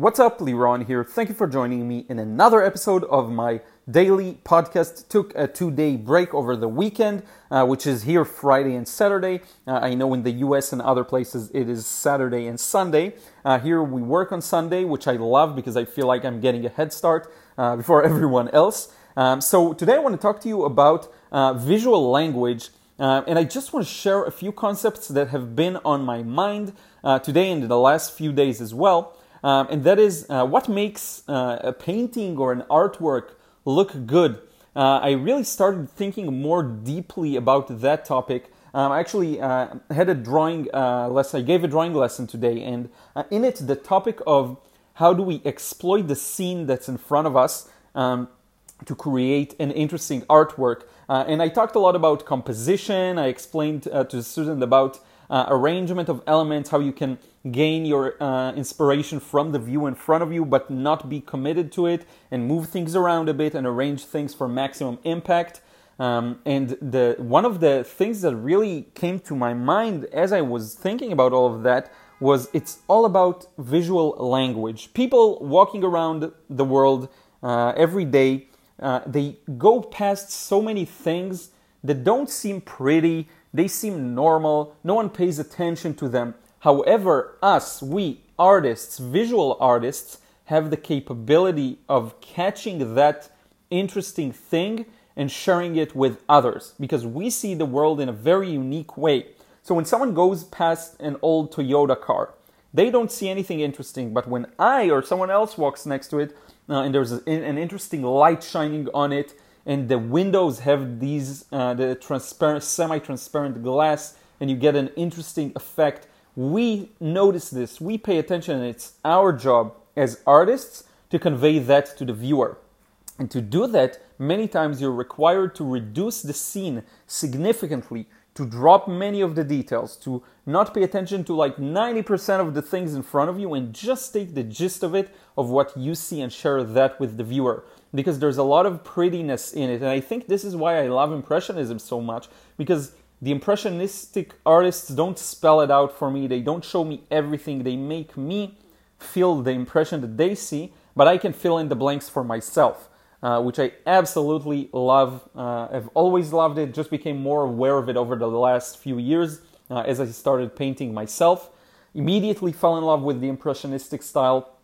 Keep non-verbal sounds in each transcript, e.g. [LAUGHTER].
What's up, Liron here. Thank you for joining me in another episode of my daily podcast. Took a two day break over the weekend, uh, which is here Friday and Saturday. Uh, I know in the US and other places it is Saturday and Sunday. Uh, here we work on Sunday, which I love because I feel like I'm getting a head start uh, before [LAUGHS] everyone else. Um, so today I want to talk to you about uh, visual language. Uh, and I just want to share a few concepts that have been on my mind today and in the last few days as well. Um, and that is uh, what makes uh, a painting or an artwork look good. Uh, I really started thinking more deeply about that topic. Um, I actually uh, had a drawing uh, lesson, I gave a drawing lesson today, and uh, in it, the topic of how do we exploit the scene that's in front of us um, to create an interesting artwork. and I talked a lot about composition. I explained to the student about uh, arrangement of elements, how you can gain your uh, inspiration from the view in front of you, but not be committed to it and move things around a bit and arrange things for maximum impact. Um, and the one of the things that really came to my mind as I was thinking about all of that was it's all about visual language. People walking around the world uh, every day, uh, they go past so many things that don't seem pretty, they seem normal, no one pays attention to them. However, us, we artists, visual artists, have the capability of catching that interesting thing and sharing it with others because we see the world in a very unique way. So when someone goes past an old Toyota car, they don't see anything interesting, but when I or someone else walks next to it uh, and there's an interesting light shining on it, and the windows have these uh, the transparent semi-transparent glass and you get an interesting effect. We notice this. We pay attention and it's our job as artists to convey that to the viewer. And to do that many times you're required to reduce the scene significantly to drop many of the details to not pay attention to like 90% of the things in front of you and just take the gist of it of what you see and share that with the viewer because there's a lot of prettiness in it. And I think this is why I love Impressionism so much because the Impressionistic artists don't spell it out for me, they don't show me everything, they make me feel the impression that they see, but I can fill in the blanks for myself. Uh, which I absolutely love. Uh, I've always loved it, just became more aware of it over the last few years uh, as I started painting myself. Immediately fell in love with the Impressionistic style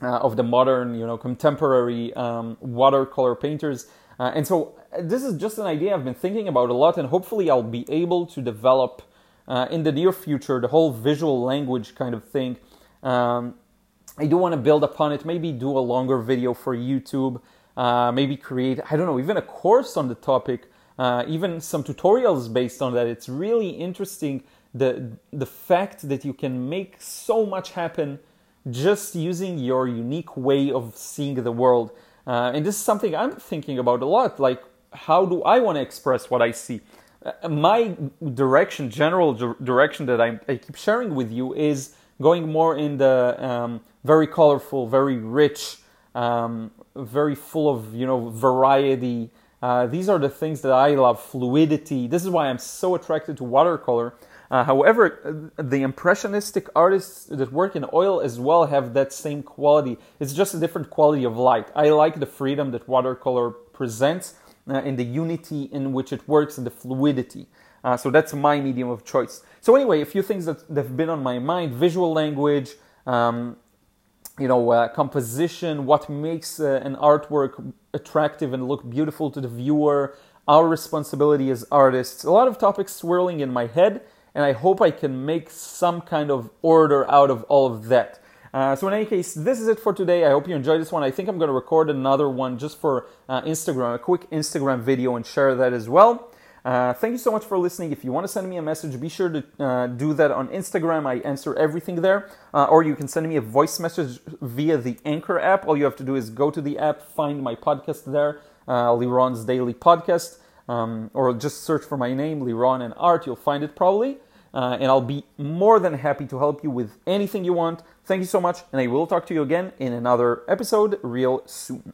uh, of the modern, you know, contemporary um, watercolor painters. Uh, and so this is just an idea I've been thinking about a lot, and hopefully I'll be able to develop in the near future the whole visual language kind of thing. Um, I do want to build upon it, maybe do a longer video for YouTube, uh, maybe create, I don't know, even a course on the topic, uh, even some tutorials based on that. It's really interesting the, the fact that you can make so much happen just using your unique way of seeing the world. Uh, and this is something I'm thinking about a lot. Like, how do I want to express what I see? Uh, my direction, general direction that I, I, keep sharing with you is going more in the um, very colorful, very rich, um, very full of you know variety. Uh, these are the things that I love. Fluidity. This is why I'm so attracted to watercolor uh, however, the impressionistic artists that work in oil as well have that same quality. It's just a different quality of light. I like the freedom that watercolor presents uh, and the unity in which it works and the fluidity. Uh, so that's my medium of choice. So anyway, a few things that, that have been on my mind: visual language, um, you know, uh, composition, what makes uh, an artwork attractive and look beautiful to the viewer, our responsibility as artists. A lot of topics swirling in my head and I hope I can make some kind of order out of all of that. Uh, so in any case, this is it for today. I hope you enjoyed this one. I think I'm going to record another one just for uh, Instagram, a quick Instagram video, and share that as well. Uh, thank you so much for listening. If you want to send me a message, be sure to uh, do that on Instagram. I answer everything there. Uh, or you can send me a voice message via the Anchor app. All you have to do is go to the app, find my podcast there, uh, Liron's Daily Podcast, um, or just search for my name, Liron and Art. You'll find it probably uh, and I'll be more than happy to help you with anything you want. Thank you so much, and I will talk to you again in another episode real soon.